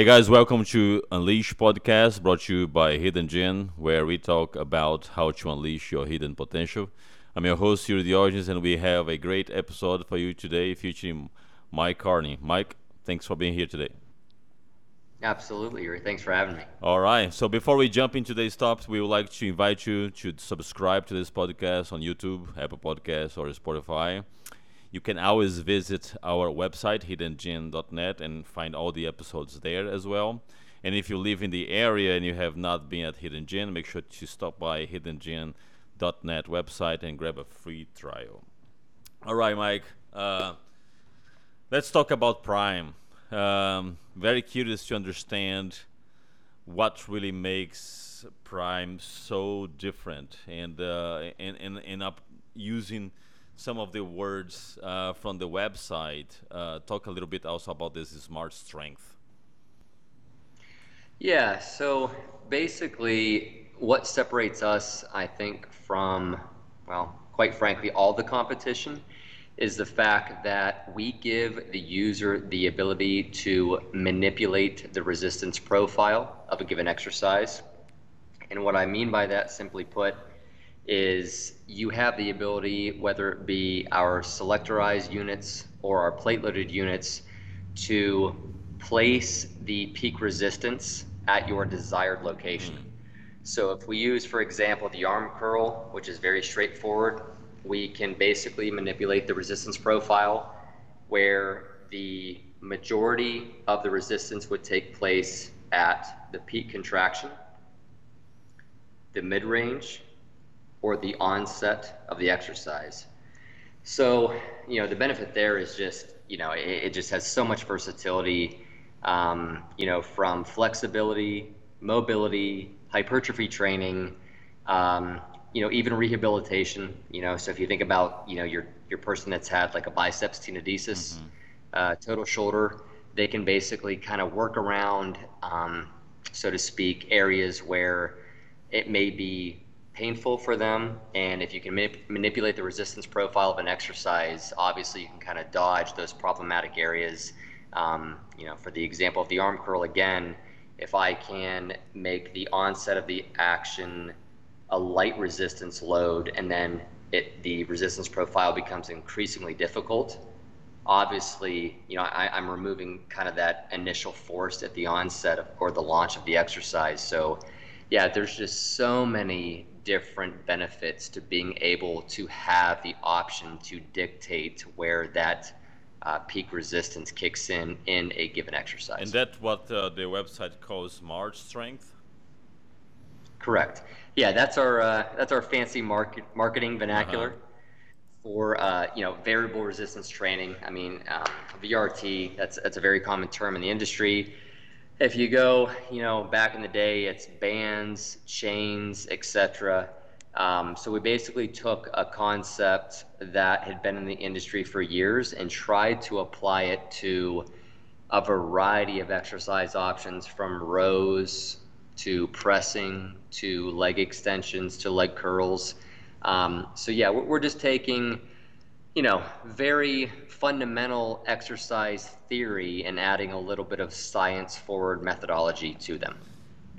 Hey guys, welcome to Unleash Podcast, brought to you by Hidden Gene, where we talk about how to unleash your hidden potential. I'm your host, Yuri Diogenes, and we have a great episode for you today featuring Mike Carney. Mike, thanks for being here today. Absolutely, Yuri. Thanks for having me. All right. So before we jump into today's topics, we would like to invite you to subscribe to this podcast on YouTube, Apple Podcasts, or Spotify. You can always visit our website, hiddengene.net, and find all the episodes there as well. And if you live in the area and you have not been at Hidden Gene, make sure to stop by hiddengene.net website and grab a free trial. All right, Mike. Uh, let's talk about Prime. Um, very curious to understand what really makes Prime so different, and uh, and and, and up using some of the words uh, from the website. Uh, talk a little bit also about this smart strength. Yeah, so basically, what separates us, I think, from, well, quite frankly, all the competition is the fact that we give the user the ability to manipulate the resistance profile of a given exercise. And what I mean by that, simply put, is you have the ability, whether it be our selectorized units or our plate loaded units, to place the peak resistance at your desired location. Mm. So if we use, for example, the arm curl, which is very straightforward, we can basically manipulate the resistance profile where the majority of the resistance would take place at the peak contraction, the mid range, or the onset of the exercise. So, you know, the benefit there is just, you know, it, it just has so much versatility, um, you know, from flexibility, mobility, hypertrophy training, um, you know, even rehabilitation, you know, so if you think about, you know, your, your person that's had like a biceps tenodesis, mm-hmm. uh, total shoulder, they can basically kind of work around, um, so to speak, areas where it may be painful for them. And if you can manip- manipulate the resistance profile of an exercise, obviously you can kind of dodge those problematic areas. Um, you know, for the example of the arm curl again, if I can make the onset of the action a light resistance load and then it, the resistance profile becomes increasingly difficult, obviously, you know, I, am removing kind of that initial force at the onset of, or the launch of the exercise. So, yeah, there's just so many different benefits to being able to have the option to dictate where that uh, peak resistance kicks in in a given exercise. And that's what uh, the website calls smart strength. Correct. Yeah, that's our uh, that's our fancy market marketing vernacular uh-huh. for uh, you know variable resistance training. I mean, um, VRT. That's that's a very common term in the industry if you go, you know, back in the day, it's bands, chains, etc. Um, so we basically took a concept that had been in the industry for years and tried to apply it to a variety of exercise options from rows to pressing to leg extensions to leg curls. Um, so yeah, we're just taking, you know, very fundamental exercise theory and adding a little bit of science forward methodology to them.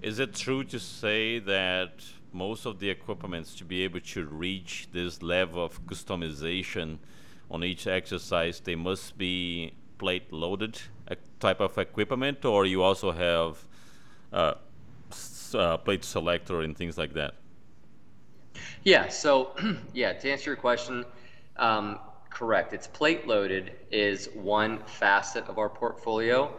Is it true to say that most of the equipments to be able to reach this level of customization on each exercise, they must be plate loaded a type of equipment, or you also have uh, uh, plate selector and things like that? Yeah, so yeah, to answer your question, um, Correct. It's plate loaded is one facet of our portfolio.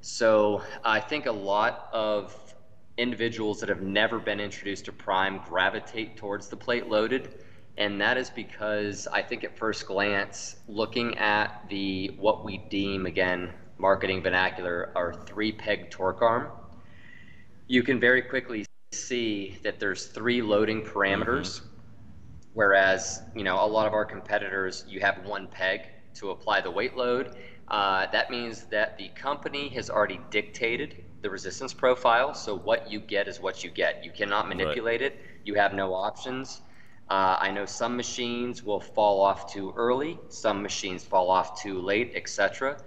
So I think a lot of individuals that have never been introduced to Prime gravitate towards the plate loaded. And that is because I think at first glance, looking at the what we deem again marketing vernacular our three peg torque arm, you can very quickly see that there's three loading parameters. Mm-hmm Whereas, you know, a lot of our competitors, you have one peg to apply the weight load. Uh, that means that the company has already dictated the resistance profile. So what you get is what you get. You cannot manipulate right. it. You have no options. Uh, I know some machines will fall off too early, some machines fall off too late, etc.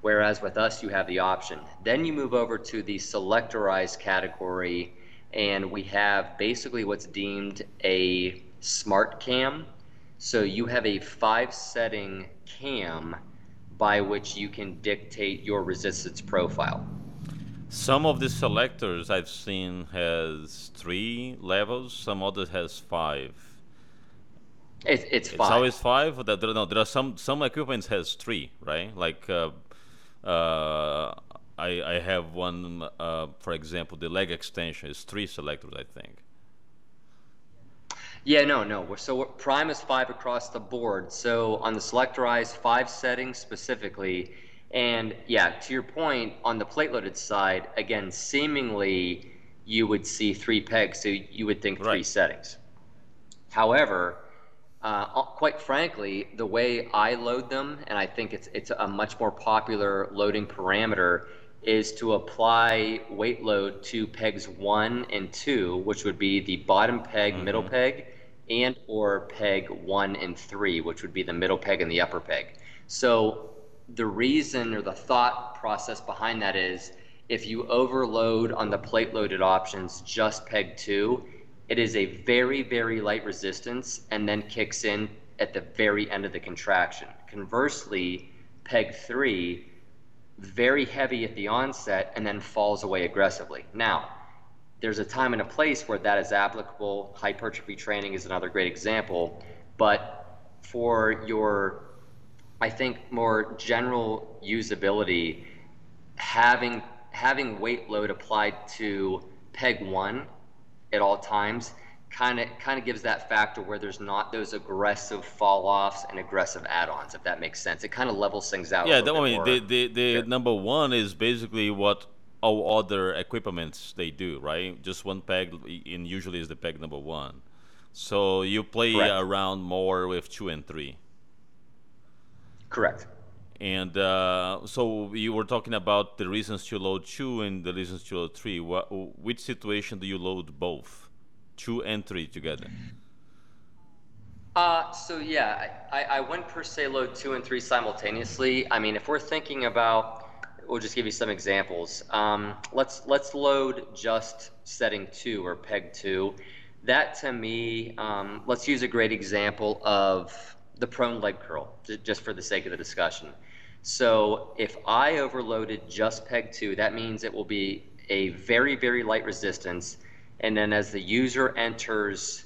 Whereas with us, you have the option. Then you move over to the selectorized category, and we have basically what's deemed a smart cam. So you have a five setting cam by which you can dictate your resistance profile. Some of the selectors I've seen has three levels. Some others has five. It's, it's five. It's always five. There, no, there are some some equipments has three, right? Like uh, uh, I I have one, uh, for example, the leg extension is three selectors, I think. Yeah, no, no. So prime is five across the board. So on the selectorized five settings specifically, and yeah, to your point, on the plate loaded side, again, seemingly you would see three pegs, so you would think three right. settings. However, uh, quite frankly, the way I load them, and I think it's it's a much more popular loading parameter, is to apply weight load to pegs one and two, which would be the bottom peg, mm-hmm. middle peg, and or peg one and three, which would be the middle peg and the upper peg. So the reason or the thought process behind that is if you overload on the plate loaded options just peg two, it is a very, very light resistance and then kicks in at the very end of the contraction. Conversely, peg three, very heavy at the onset and then falls away aggressively. Now, there's a time and a place where that is applicable. Hypertrophy training is another great example. But for your, I think, more general usability, having having weight load applied to peg one at all times kind of kind of gives that factor where there's not those aggressive fall offs and aggressive add-ons if that makes sense it kind of levels things out yeah that, I mean the the, the sure. number one is basically what all other equipments they do, right? Just one peg, and usually is the peg number one. So you play Correct. around more with two and three. Correct. And uh, so you were talking about the reasons to load two and the reasons to load three. What, which situation do you load both, two and three together? Uh, so yeah, I, I wouldn't per se load two and three simultaneously. I mean, if we're thinking about we'll just give you some examples. Um, let's let's load just setting two or peg two. That to me, um, let's use a great example of the prone leg curl, just for the sake of the discussion. So if I overloaded just peg two, that means it will be a very very light resistance, and then as the user enters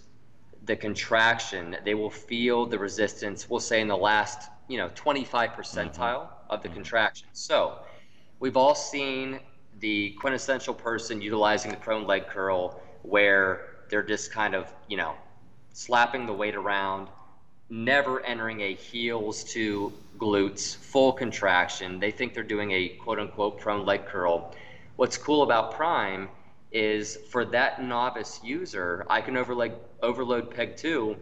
the contraction, they will feel the resistance. We'll say in the last you know 25 percentile mm-hmm. of the mm-hmm. contraction. So we've all seen the quintessential person utilizing the prone leg curl where they're just kind of, you know, slapping the weight around, never entering a heels to glutes, full contraction. They think they're doing a quote unquote prone leg curl. What's cool about Prime is for that novice user, I can overload, overload peg two,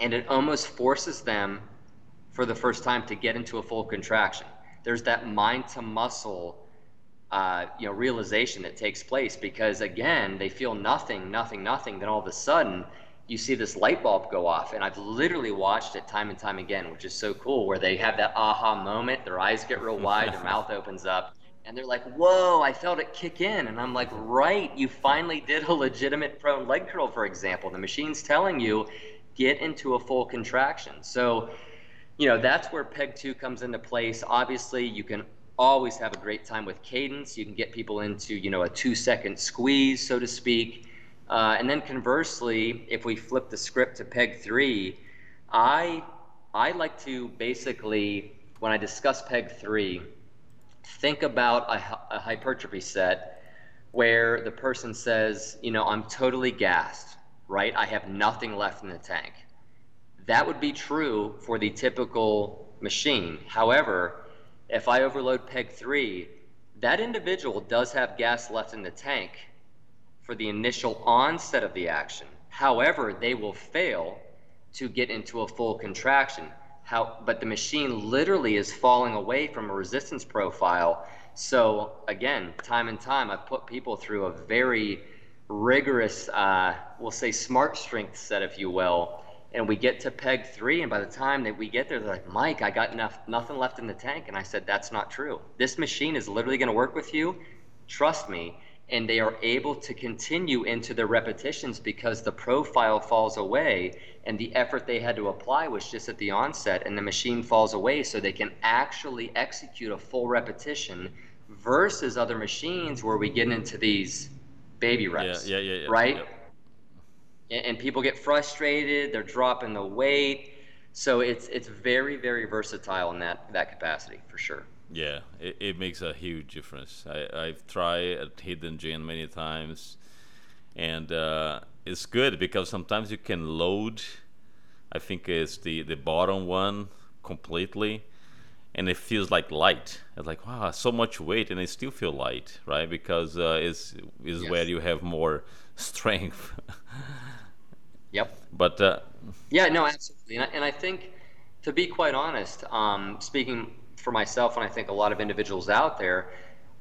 and it almost forces them for the first time to get into a full contraction. There's that mind to muscle uh, you know realization that takes place because again they feel nothing nothing nothing. Then all of a sudden you see this light bulb go off. And i've literally watched it time and time again which is so cool where they have that aha moment. Their eyes get real wide their mouth opens up and they're like whoa i felt it kick in and i'm like right you finally did a legitimate prone leg curl for example the machine's telling you get into a full contraction so you know, that's where Peg 2 comes into place. Obviously, you can always have a great time with cadence. You can get people into, you know, a two second squeeze, so to speak. Uh, and then conversely, if we flip the script to Peg 3, I, I like to basically, when I discuss Peg 3, think about a, a hypertrophy set where the person says, you know, I'm totally gassed, right? I have nothing left in the tank. That would be true for the typical machine. However, if I overload peg 3, that individual does have gas left in the tank for the initial onset of the action. However, they will fail to get into a full contraction. How, but the machine literally is falling away from a resistance profile. So again, time and time, I've put people through a very rigorous, uh, we'll say smart strength set, if you will, and we get to peg three, and by the time that we get there, they're like, Mike, I got enough, nothing left in the tank. And I said, That's not true. This machine is literally going to work with you. Trust me. And they are able to continue into their repetitions because the profile falls away and the effort they had to apply was just at the onset, and the machine falls away so they can actually execute a full repetition versus other machines where we get into these baby reps. Yeah, yeah, yeah. Right? Yeah and people get frustrated. They're dropping the weight. So it's it's very very versatile in that that capacity for sure. Yeah, it, it makes a huge difference. I, I've tried at Hidden Gym many times, and uh, it's good because sometimes you can load. I think it's the the bottom one completely, and it feels like light. It's like wow, so much weight, and I still feel light, right? Because uh, it's is yes. where you have more strength. Yep. But uh, yeah, no, absolutely, and I, and I think, to be quite honest, um, speaking for myself, and I think a lot of individuals out there,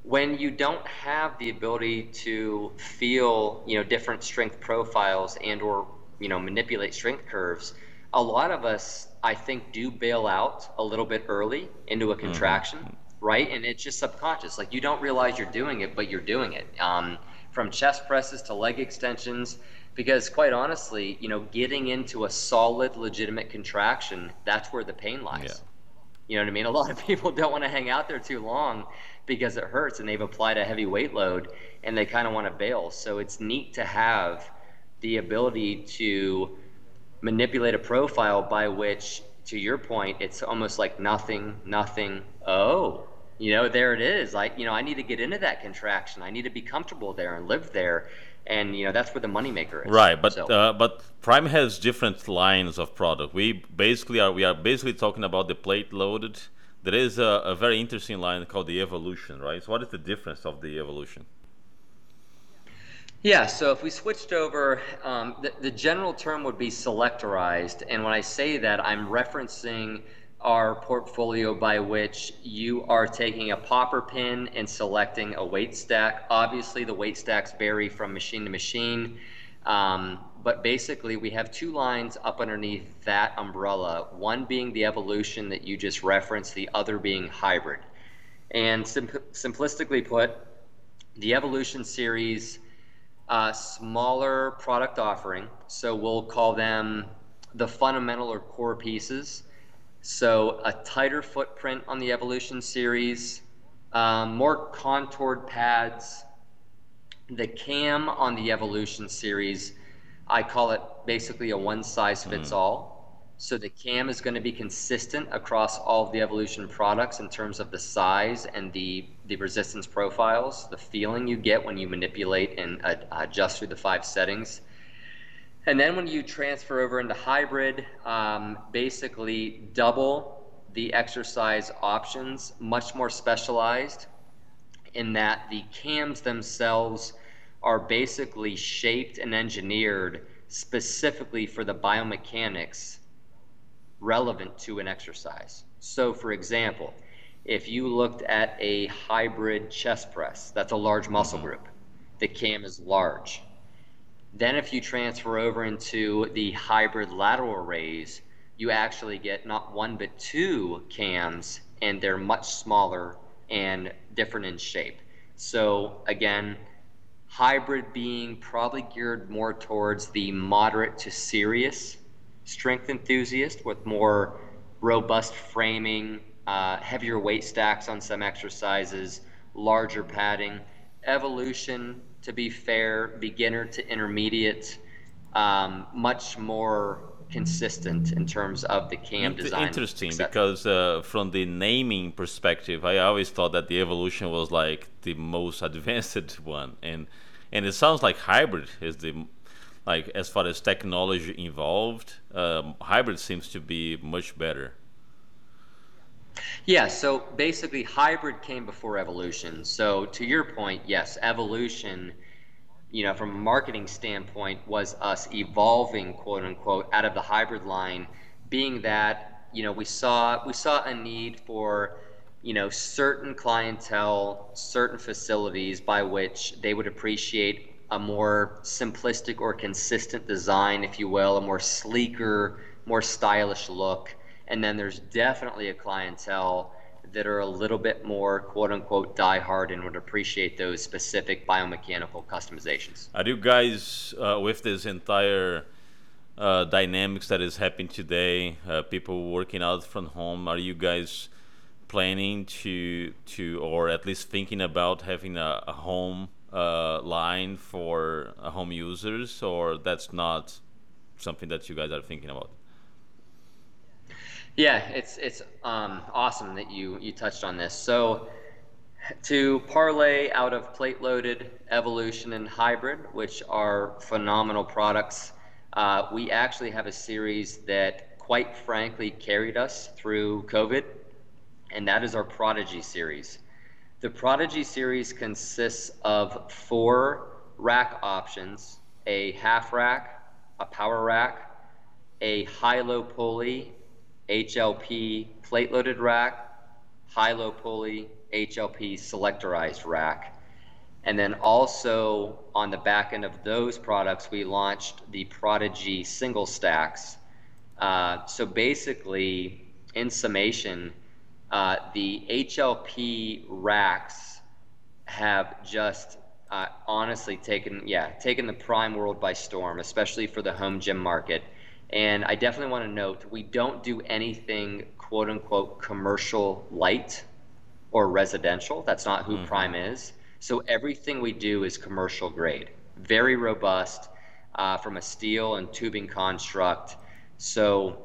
when you don't have the ability to feel, you know, different strength profiles and or you know manipulate strength curves, a lot of us, I think, do bail out a little bit early into a mm-hmm. contraction, mm-hmm. right? And it's just subconscious. Like you don't realize you're doing it, but you're doing it. Um, from chest presses to leg extensions because quite honestly, you know, getting into a solid, legitimate contraction, that's where the pain lies. Yeah. You know what I mean? A lot of people don't want to hang out there too long because it hurts and they've applied a heavy weight load and they kind of want to bail. So it's neat to have the ability to manipulate a profile by which, to your point, it's almost like nothing, nothing, oh, you know, there it is. Like, you know, I need to get into that contraction. I need to be comfortable there and live there and you know that's where the moneymaker is. Right, but so. uh, but Prime has different lines of product. We basically are we are basically talking about the plate loaded. There is a, a very interesting line called the Evolution, right? So what is the difference of the Evolution? Yeah, so if we switched over, um, the, the general term would be selectorized, and when I say that, I'm referencing our portfolio by which you are taking a popper pin and selecting a weight stack. Obviously, the weight stacks vary from machine to machine, um, but basically, we have two lines up underneath that umbrella one being the evolution that you just referenced, the other being hybrid. And sim- simplistically put, the evolution series. Uh, smaller product offering, so we'll call them the fundamental or core pieces so a tighter footprint on the Evolution series, um, more contoured pads. The cam on the Evolution series, I call it basically a one size fits mm. all. So the cam is going to be consistent across all of the Evolution products in terms of the size and the, the resistance profiles, the feeling you get when you manipulate and adjust through the five settings. And then when you transfer over into hybrid, um, basically double the exercise options, much more specialized in that the cams themselves are basically shaped and engineered specifically for the biomechanics relevant to an exercise. So, for example, if you looked at a hybrid chest press, that's a large muscle mm-hmm. group, the cam is large then if you transfer over into the hybrid lateral raise, you actually get not one but two cams and they're much smaller and different in shape. So again, hybrid being probably geared more towards the moderate to serious strength enthusiast with more robust framing, uh, heavier weight stacks on some exercises, larger padding. Evolution to be fair, beginner to intermediate, um, much more consistent in terms of the cam design. Interesting, because uh, from the naming perspective, I always thought that the evolution was like the most advanced one, and and it sounds like hybrid is the like as far as technology involved, um, hybrid seems to be much better. Yeah, so basically, hybrid came before evolution. So to your point, yes, evolution, you know, from a marketing standpoint, was us evolving, quote unquote, out of the hybrid line, being that you know we saw we saw a need for you know certain clientele, certain facilities by which they would appreciate a more simplistic or consistent design, if you will, a more sleeker, more stylish look. And then there's definitely a clientele that are a little bit more quote unquote die hard and would appreciate those specific biomechanical customizations. Are you guys, uh, with this entire uh, dynamics that is happening today, uh, people working out from home, are you guys planning to, to or at least thinking about having a, a home uh, line for uh, home users, or that's not something that you guys are thinking about? Yeah, it's it's um, awesome that you you touched on this. So to parlay out of plate loaded, evolution, and hybrid, which are phenomenal products, uh, we actually have a series that quite frankly carried us through COVID, and that is our Prodigy series. The Prodigy series consists of four rack options a half rack, a power rack, a high low pulley, HLP plate loaded rack, high low pulley, HLP selectorized rack. And then also on the back end of those products, we launched the Prodigy single stacks. Uh, so basically, in summation, uh, the HLP racks have just uh, honestly taken, yeah, taken the prime world by storm, especially for the home gym market. And I definitely want to note we don't do anything quote unquote commercial light or residential. That's not who mm-hmm. Prime is. So everything we do is commercial grade, very robust uh, from a steel and tubing construct. So,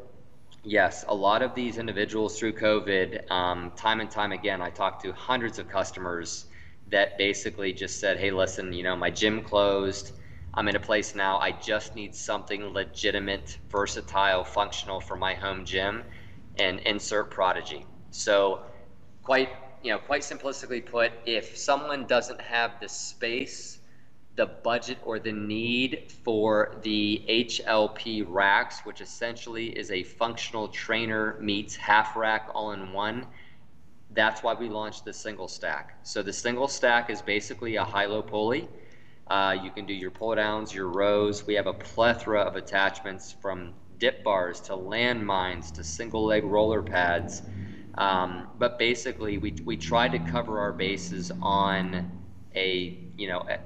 yes, a lot of these individuals through COVID, um, time and time again, I talked to hundreds of customers that basically just said, hey, listen, you know, my gym closed. I'm in a place now, I just need something legitimate, versatile, functional for my home gym, and insert Prodigy. So, quite you know, quite simplistically put, if someone doesn't have the space, the budget, or the need for the HLP racks, which essentially is a functional trainer meets half rack all in one, that's why we launched the single stack. So the single stack is basically a high-low pulley uh, you can do your pull downs, your rows. We have a plethora of attachments from dip bars to landmines to single leg roller pads. Um, but basically, we, we try to cover our bases on a, you know, a,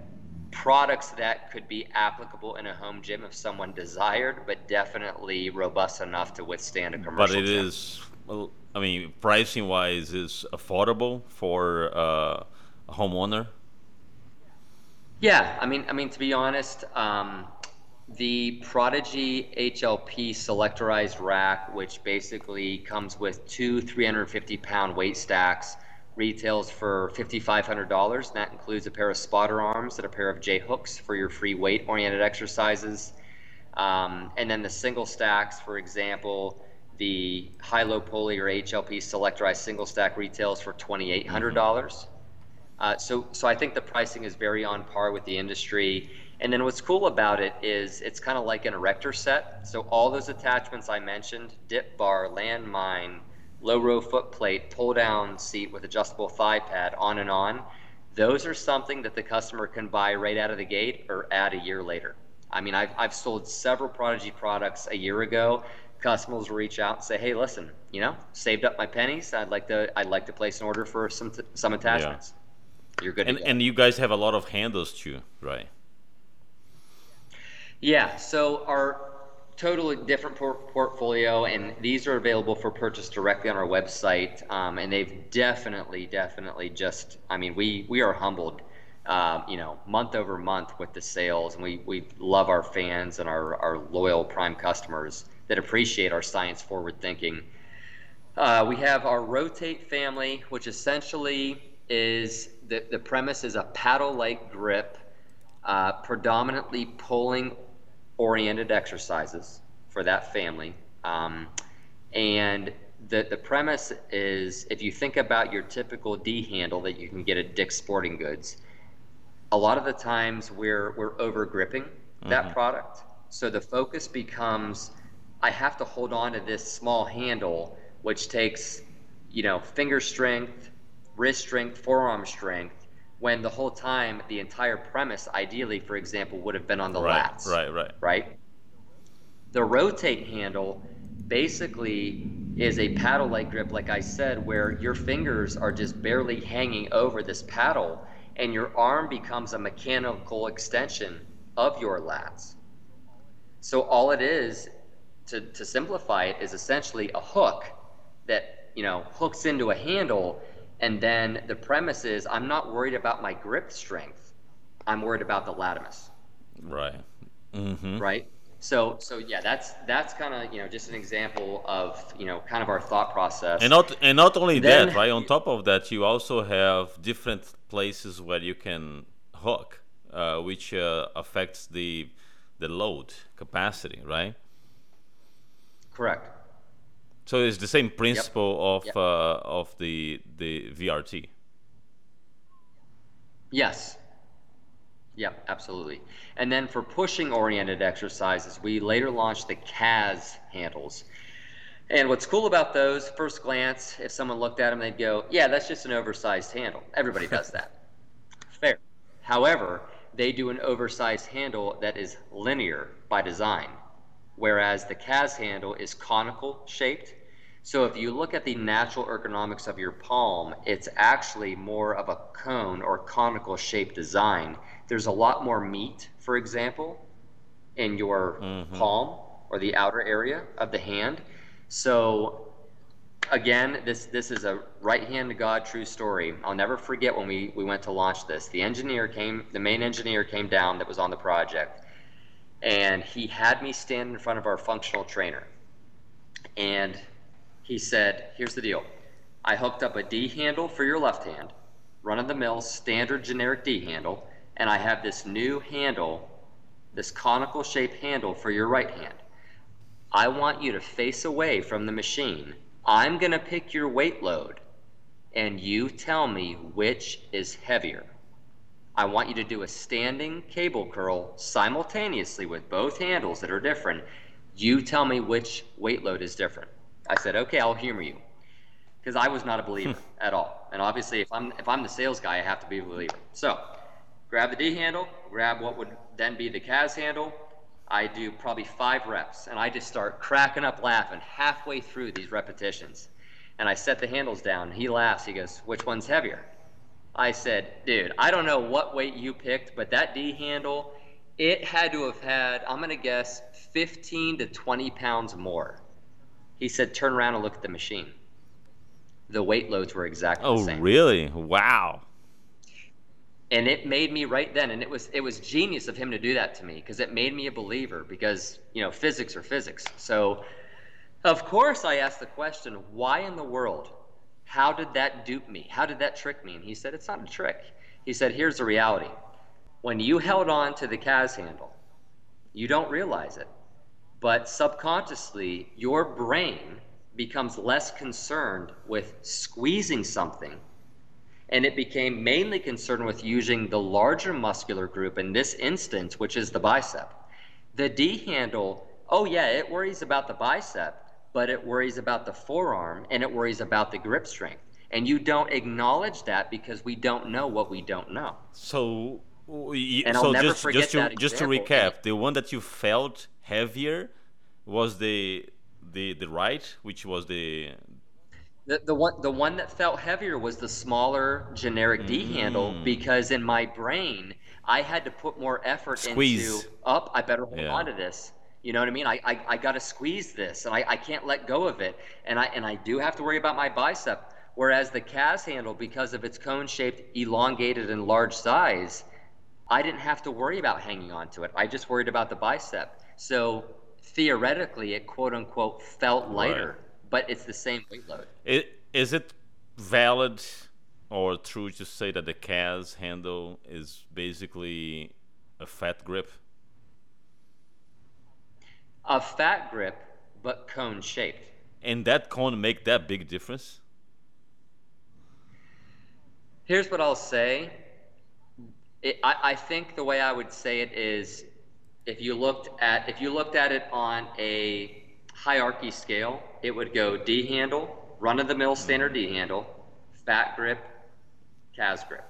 products that could be applicable in a home gym if someone desired, but definitely robust enough to withstand a commercial. But it gym. is, well, I mean, pricing wise, is affordable for uh, a homeowner. Yeah, I mean, I mean to be honest, um, the Prodigy HLP selectorized rack, which basically comes with two 350 pound weight stacks, retails for $5,500. That includes a pair of spotter arms and a pair of J hooks for your free weight oriented exercises. Um, and then the single stacks, for example, the high low pulley or HLP selectorized single stack retails for $2,800. Mm-hmm. Uh, so, so I think the pricing is very on par with the industry. And then what's cool about it is it's kind of like an erector set. So all those attachments I mentioned, dip bar, landmine, low row foot plate, pull down seat with adjustable thigh pad, on and on, those are something that the customer can buy right out of the gate or add a year later. I mean, I've, I've sold several Prodigy products a year ago. Customers will reach out and say, "Hey, listen, you know, saved up my pennies. I'd like to, I'd like to place an order for some, some attachments." Yeah you're good. And and you guys have a lot of handles too, right? Yeah. So our totally different por- portfolio, and these are available for purchase directly on our website. Um, and they've definitely, definitely just. I mean, we we are humbled. Uh, you know, month over month with the sales, and we, we love our fans and our, our loyal Prime customers that appreciate our science forward thinking. Uh, we have our Rotate family, which essentially is the, the premise is a paddle like grip, uh, predominantly pulling oriented exercises for that family. Um, and the, the premise is if you think about your typical D handle that you can get at Dick's Sporting Goods, a lot of the times we're, we're over gripping mm-hmm. that product. So the focus becomes I have to hold on to this small handle, which takes, you know, finger strength, wrist strength, forearm strength, when the whole time the entire premise, ideally, for example, would have been on the right, lats. Right, right. Right? The rotate handle basically is a paddle like grip, like I said, where your fingers are just barely hanging over this paddle and your arm becomes a mechanical extension of your lats. So all it is, to, to simplify it, is essentially a hook that you know hooks into a handle, and then the premise is I'm not worried about my grip strength. I'm worried about the latimus. Right. Mm-hmm. Right. So so yeah, that's that's kind of you know just an example of you know kind of our thought process. And not and not only Then- that, right? On top of that, you also have different places where you can hook, uh, which uh, affects the the load capacity, right? Correct. So it's the same principle of Yep. uh, of the the VRT. Yes. Yep, absolutely. And then for pushing oriented exercises, we later launched the CAS handles. And what's cool about those, first glance, if someone looked at them, they'd go, yeah, that's just an oversized handle. Everybody does that. Fair. However, they do an oversized handle that is linear by design, whereas the CAS handle is conical shaped. So if you look at the natural ergonomics of your palm, it's actually more of a cone or conical shaped design. There's a lot more meat, for example, in your Mhm. palm or the outer area of the hand. So again, this this is a right hand to God true story. I'll never forget when we, we went to launch this. The engineer came, the main engineer came down that was on the project, and he had me stand in front of our functional trainer. And he said, Here's the deal. I hooked up a D handle for your left hand, run of the mill standard generic D handle, and I have this new handle, this conical shaped handle for your right hand. I want you to face away from the machine. I'm going to pick your weight load, and you tell me which is heavier. I want you to do a standing cable curl simultaneously with both handles that are different. You tell me which weight load is different. I said, okay, I'll humor you. Because I was not a believer hmm. at all. And obviously, if I'm, if I'm the sales guy, I have to be a believer. So, grab the D handle, grab what would then be the CAS handle. I do probably five reps, and I just start cracking up laughing halfway through these repetitions. And I set the handles down. He laughs. He goes, which one's heavier? I said, dude, I don't know what weight you picked, but that D handle, it had to have had, I'm going to guess, 15 to 20 pounds more. He said, turn around and look at the machine. The weight loads were exactly Oh, the same. Oh, really? Wow. and it made me right then and it was it was genius of him to do that to me because it made me a believer because you know physics are physics so of course i asked the question why in the world how did that dupe me how did that trick me and he said it's not a trick he said here's the reality when you held on to the cas handle you don't realize it but subconsciously your brain becomes less concerned with squeezing something and it became mainly concerned with using the larger muscular group in this instance, which is the bicep. The D handle, oh yeah, it worries about the bicep, but it worries about the forearm and it worries about the grip strength. And you don't acknowledge that because we don't know what we don't know. So, y- And I'll so never just forget just to just to recap, the one that you felt heavier was the the the right, which was the The, the one the one that felt heavier was the smaller generic D handle Mm. because in my brain I had to put more effort Squeeze. into up. I better hold Yeah. on to this. You know what I mean? I, I, I got to squeeze this, and I, I can't let go of it. And I and I do have to worry about my bicep. Whereas the CAS handle, because of its cone-shaped, elongated, and large size, I didn't have to worry about hanging on to it. I just worried about the bicep. So theoretically, it quote unquote felt lighter, but it's the same weight load. I- Is it valid or true to say that the CAS handle is basically a fat grip? A fat grip, but cone shaped. And that cone make that big difference? Here's what I'll say. It, I, I think the way I would say it is, if you looked at if you looked at it on a hierarchy scale, it would go D handle, run of the mill mm-hmm. standard D handle, fat grip, CAS grip.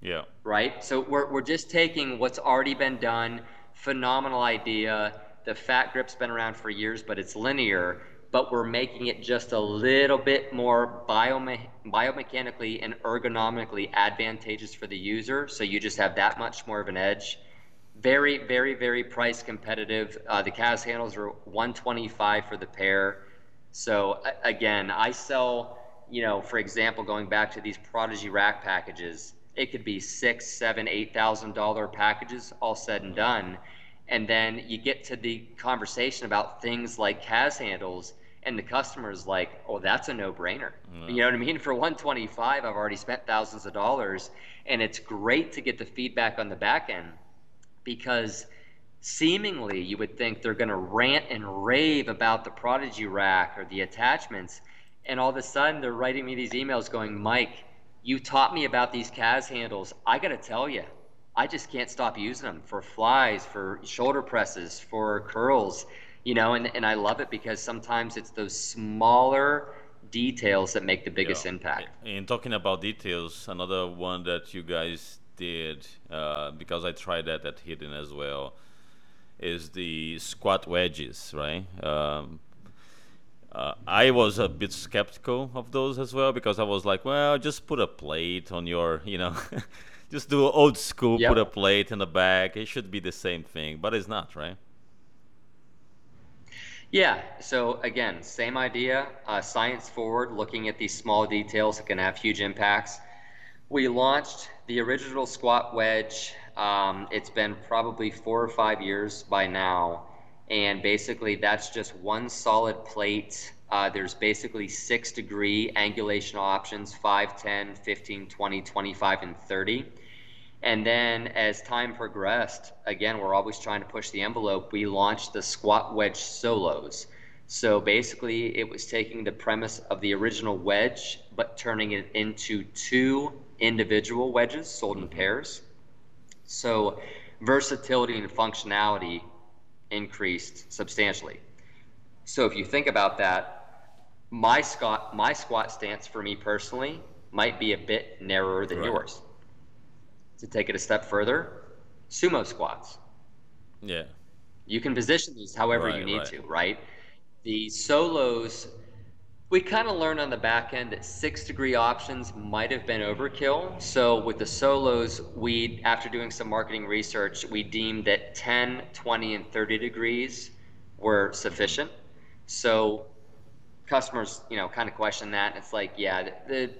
Yeah. Right? So we're, we're just taking what's already been done, phenomenal idea. The fat grip's been around for years, but it's linear, but we're making it just a little bit more biome- biomechanically and ergonomically advantageous for the user. So you just have that much more of an edge. Very, very, very price competitive. Uh, the CAS handles are 125 for the pair. So again, I sell, you know, for example, going back to these Prodigy rack packages, it could be six, seven, eight thousand dollar packages, all said and done. And then you get to the conversation about things like CAS handles, and the customer's like, "Oh, that's a no-brainer." You know what I mean? For 125, I've already spent thousands of dollars, and it's great to get the feedback on the back end because seemingly you would think they're going to rant and rave about the Prodigy rack or the attachments, and all of a sudden they're writing me these emails going, "Mike." you taught me about these CAS handles. I got to tell you, I just can't stop using them for flies, for shoulder presses, for curls, you know, and, and I love it because sometimes it's those smaller details that make the biggest yeah. impact. In talking about details, another one that you guys did, uh, because I tried that at Hidden as well, is the squat wedges, right? Um, uh, I was a bit skeptical of those as well because I was like, well, just put a plate on your, you know, just do old school, yep. put a plate in the back. It should be the same thing, but it's not, right? Yeah. So again, same idea. Uh, science forward, looking at these small details that can have huge impacts. We launched the original squat wedge. Um, it's been probably four or five years by now and basically that's just one solid plate. Uh, there's basically six degree angulation options 5, 10, 15, 20, 25, and 30. And then as time progressed, again, we're always trying to push the envelope. We launched the squat wedge solos. So basically, it was taking the premise of the original wedge, but turning it into two individual wedges sold in pairs. So versatility and functionality increased substantially. So if you think about that, my squat my squat stance for me personally might be a bit narrower than right. yours. To take it a step further, sumo squats. Yeah. You can position these however right, you need right. to, right? The solos we kind of learned on the back end that six degree options might have been overkill. So with the solos, we, after doing some marketing research, we deemed that 10, 20, and 30 degrees were sufficient. So customers, you know, kind of question that. It's like, yeah, the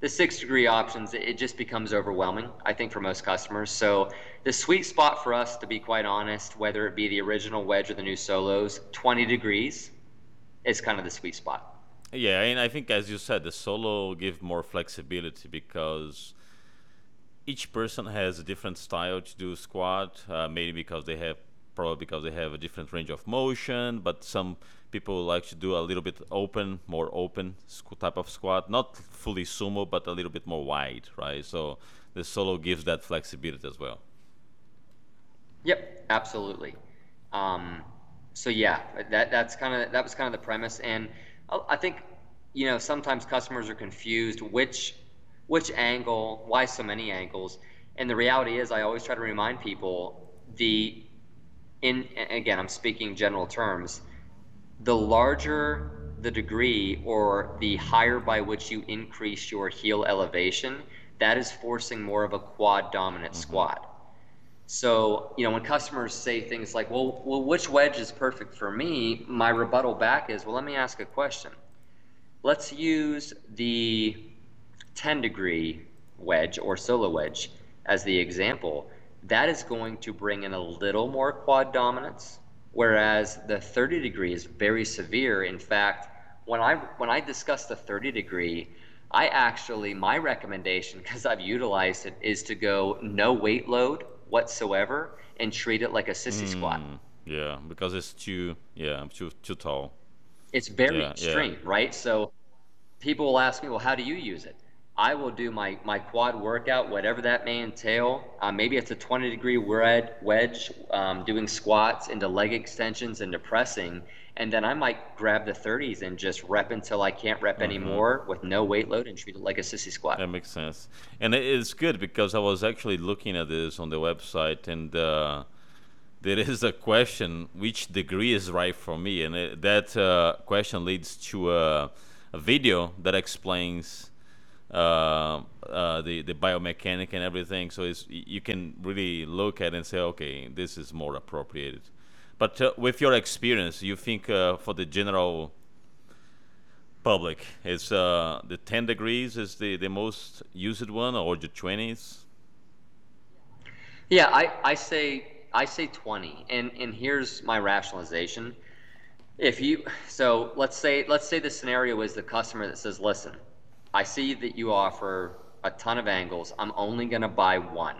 the six degree options, it just becomes overwhelming, I think, for most customers. So the sweet spot for us, to be quite honest, whether it be the original wedge or the new solos, 20 degrees is kind of the sweet spot. Yeah, and I think as you said, the solo give more flexibility because each person has a different style to do squat. Uh, maybe because they have probably because they have a different range of motion. But some people like to do a little bit open, more open type of squat, not fully sumo, but a little bit more wide, right? So the solo gives that flexibility as well. Yep, absolutely. Um, so yeah, that that's kind of that was kind of the premise, and I think you know sometimes customers are confused which which angle, why so many angles, and the reality is I always try to remind people the in again I'm speaking general terms, the larger the degree or the higher by which you increase your heel elevation, that is forcing more of a quad dominant mm-hmm. squat. So, you know, when customers say things like, well, well, which wedge is perfect for me? My rebuttal back is, well, let me ask a question. Let's use the 10 degree wedge or solo wedge as the example. That is going to bring in a little more quad dominance, whereas the 30 degree is very severe. In fact, when I when I discuss the 30 degree, I actually my recommendation because I've utilized it is to go no weight load whatsoever and treat it like a sissy mm, squat. Yeah, because it's too yeah too too tall. It's very yeah, extreme, yeah. right? So people will ask me, well, how do you use it? I will do my, my quad workout, whatever that may entail. Uh, maybe it's a 20 degree wedge, um, doing squats into leg extensions into pressing. And then I might grab the 30s and just rep until I can't rep mm-hmm. anymore with no weight load and treat it like a sissy squat. That makes sense. And it's good because I was actually looking at this on the website and uh, there is a question which degree is right for me? And it, that uh, question leads to a, a video that explains uh, uh, the the biomechanic and everything. So it's you can really look at it and say, okay, this is more appropriate. But uh, with your experience, you think uh, for the general public, is uh, the 10 degrees is the, the most used one, or the 20s? Yeah, I, I say I say 20, and and here's my rationalization. If you so let's say let's say the scenario is the customer that says, listen I see that you offer a ton of angles. I'm only going to buy one.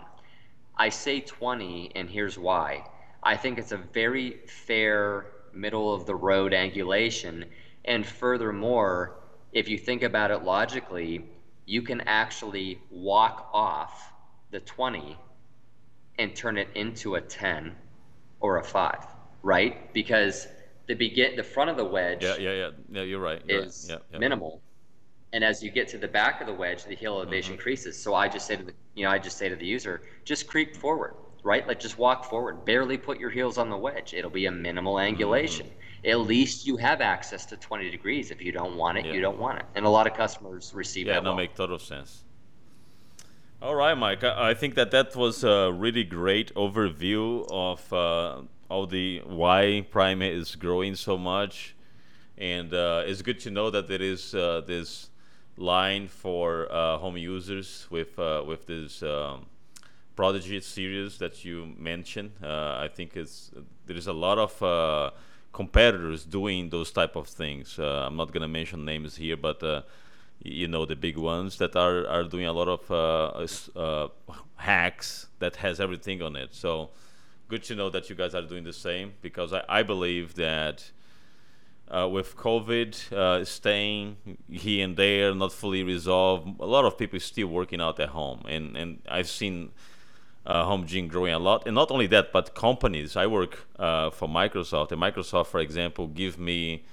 I say 20, and here's why. I think it's a very fair middle of the road angulation. And furthermore, if you think about it logically, you can actually walk off the 20 and turn it into a 10 or a 5, right? Because the begin the front of the wedge yeah yeah yeah yeah you're right you're is right. Yeah, yeah. minimal and as you get to the back of the wedge, the heel elevation mm-hmm. increases. So I just say to the, you know, I just say to the user, just creep forward, right? Like just walk forward. Barely put your heels on the wedge. It'll be a minimal angulation. Mm-hmm. At least you have access to 20 degrees. If you don't want it, yeah. you don't want it. And a lot of customers receive yeah, that. Yeah, no, make total sense. All right, Mike. I think that that was a really great overview of uh, all the why Prime is growing so much, and uh, it's good to know that there is uh, this line for uh, home users with uh, with this um, Prodigy series that you mentioned. Uh, I think it's there is a lot of uh, competitors doing those type of things. Uh, I'm not gonna mention names here, but uh, you know the big ones that are are doing a lot of hacks that has everything on it. So good to know that you guys are doing the same because I, I believe that uh, with COVID uh, staying here and there, not fully resolved, a lot of people still working out at home, and and I've seen uh, home gym growing a lot, and not only that, but companies. I work uh, for Microsoft, and Microsoft, for example, give me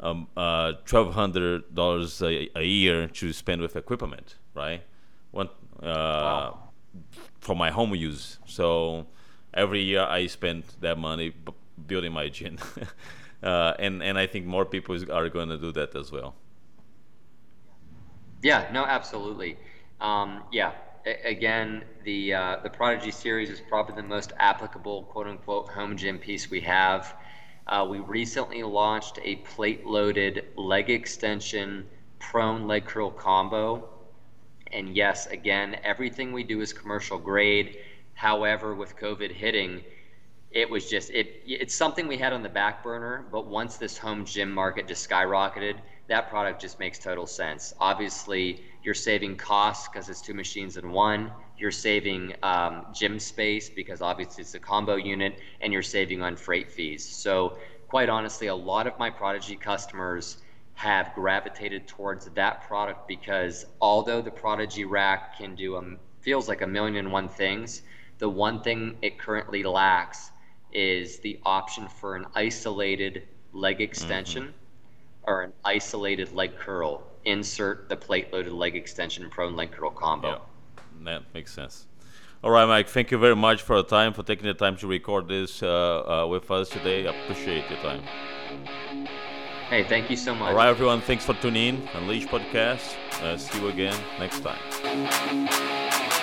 um, uh, twelve hundred dollars a year to spend with equipment, right? One uh, wow. for my home use. So every year I spend that money b- building my gym. uh, and and I think more people are going to do that as well. Yeah, no, absolutely. Um, yeah, A- again, the uh, the Prodigy series is probably the most applicable quote unquote home gym piece we have. Uh, we recently launched a plate loaded leg extension prone leg curl combo. And yes, again, everything we do is commercial grade. However, with COVID hitting, it was just it it's something we had on the back burner but once this home gym market just skyrocketed that product just makes total sense. Obviously you're saving costs because it's two machines in one. You're saving um, gym space because obviously it's a combo unit and you're saving on freight fees. So quite honestly a lot of my prodigy customers have gravitated towards that product because although the prodigy rack can do a feels like a million and one things the one thing it currently lacks is the option for an isolated leg extension mm-hmm. or an isolated leg curl. Insert the plate loaded leg extension prone leg curl combo. Yeah, that makes sense. All right, Mike. Thank you very much for the time, for taking the time to record this uh, uh, with us today. I appreciate your time. Hey, thank you so much. All right, everyone. Thanks for tuning in. Unleash Podcast. Uh, see you again next time.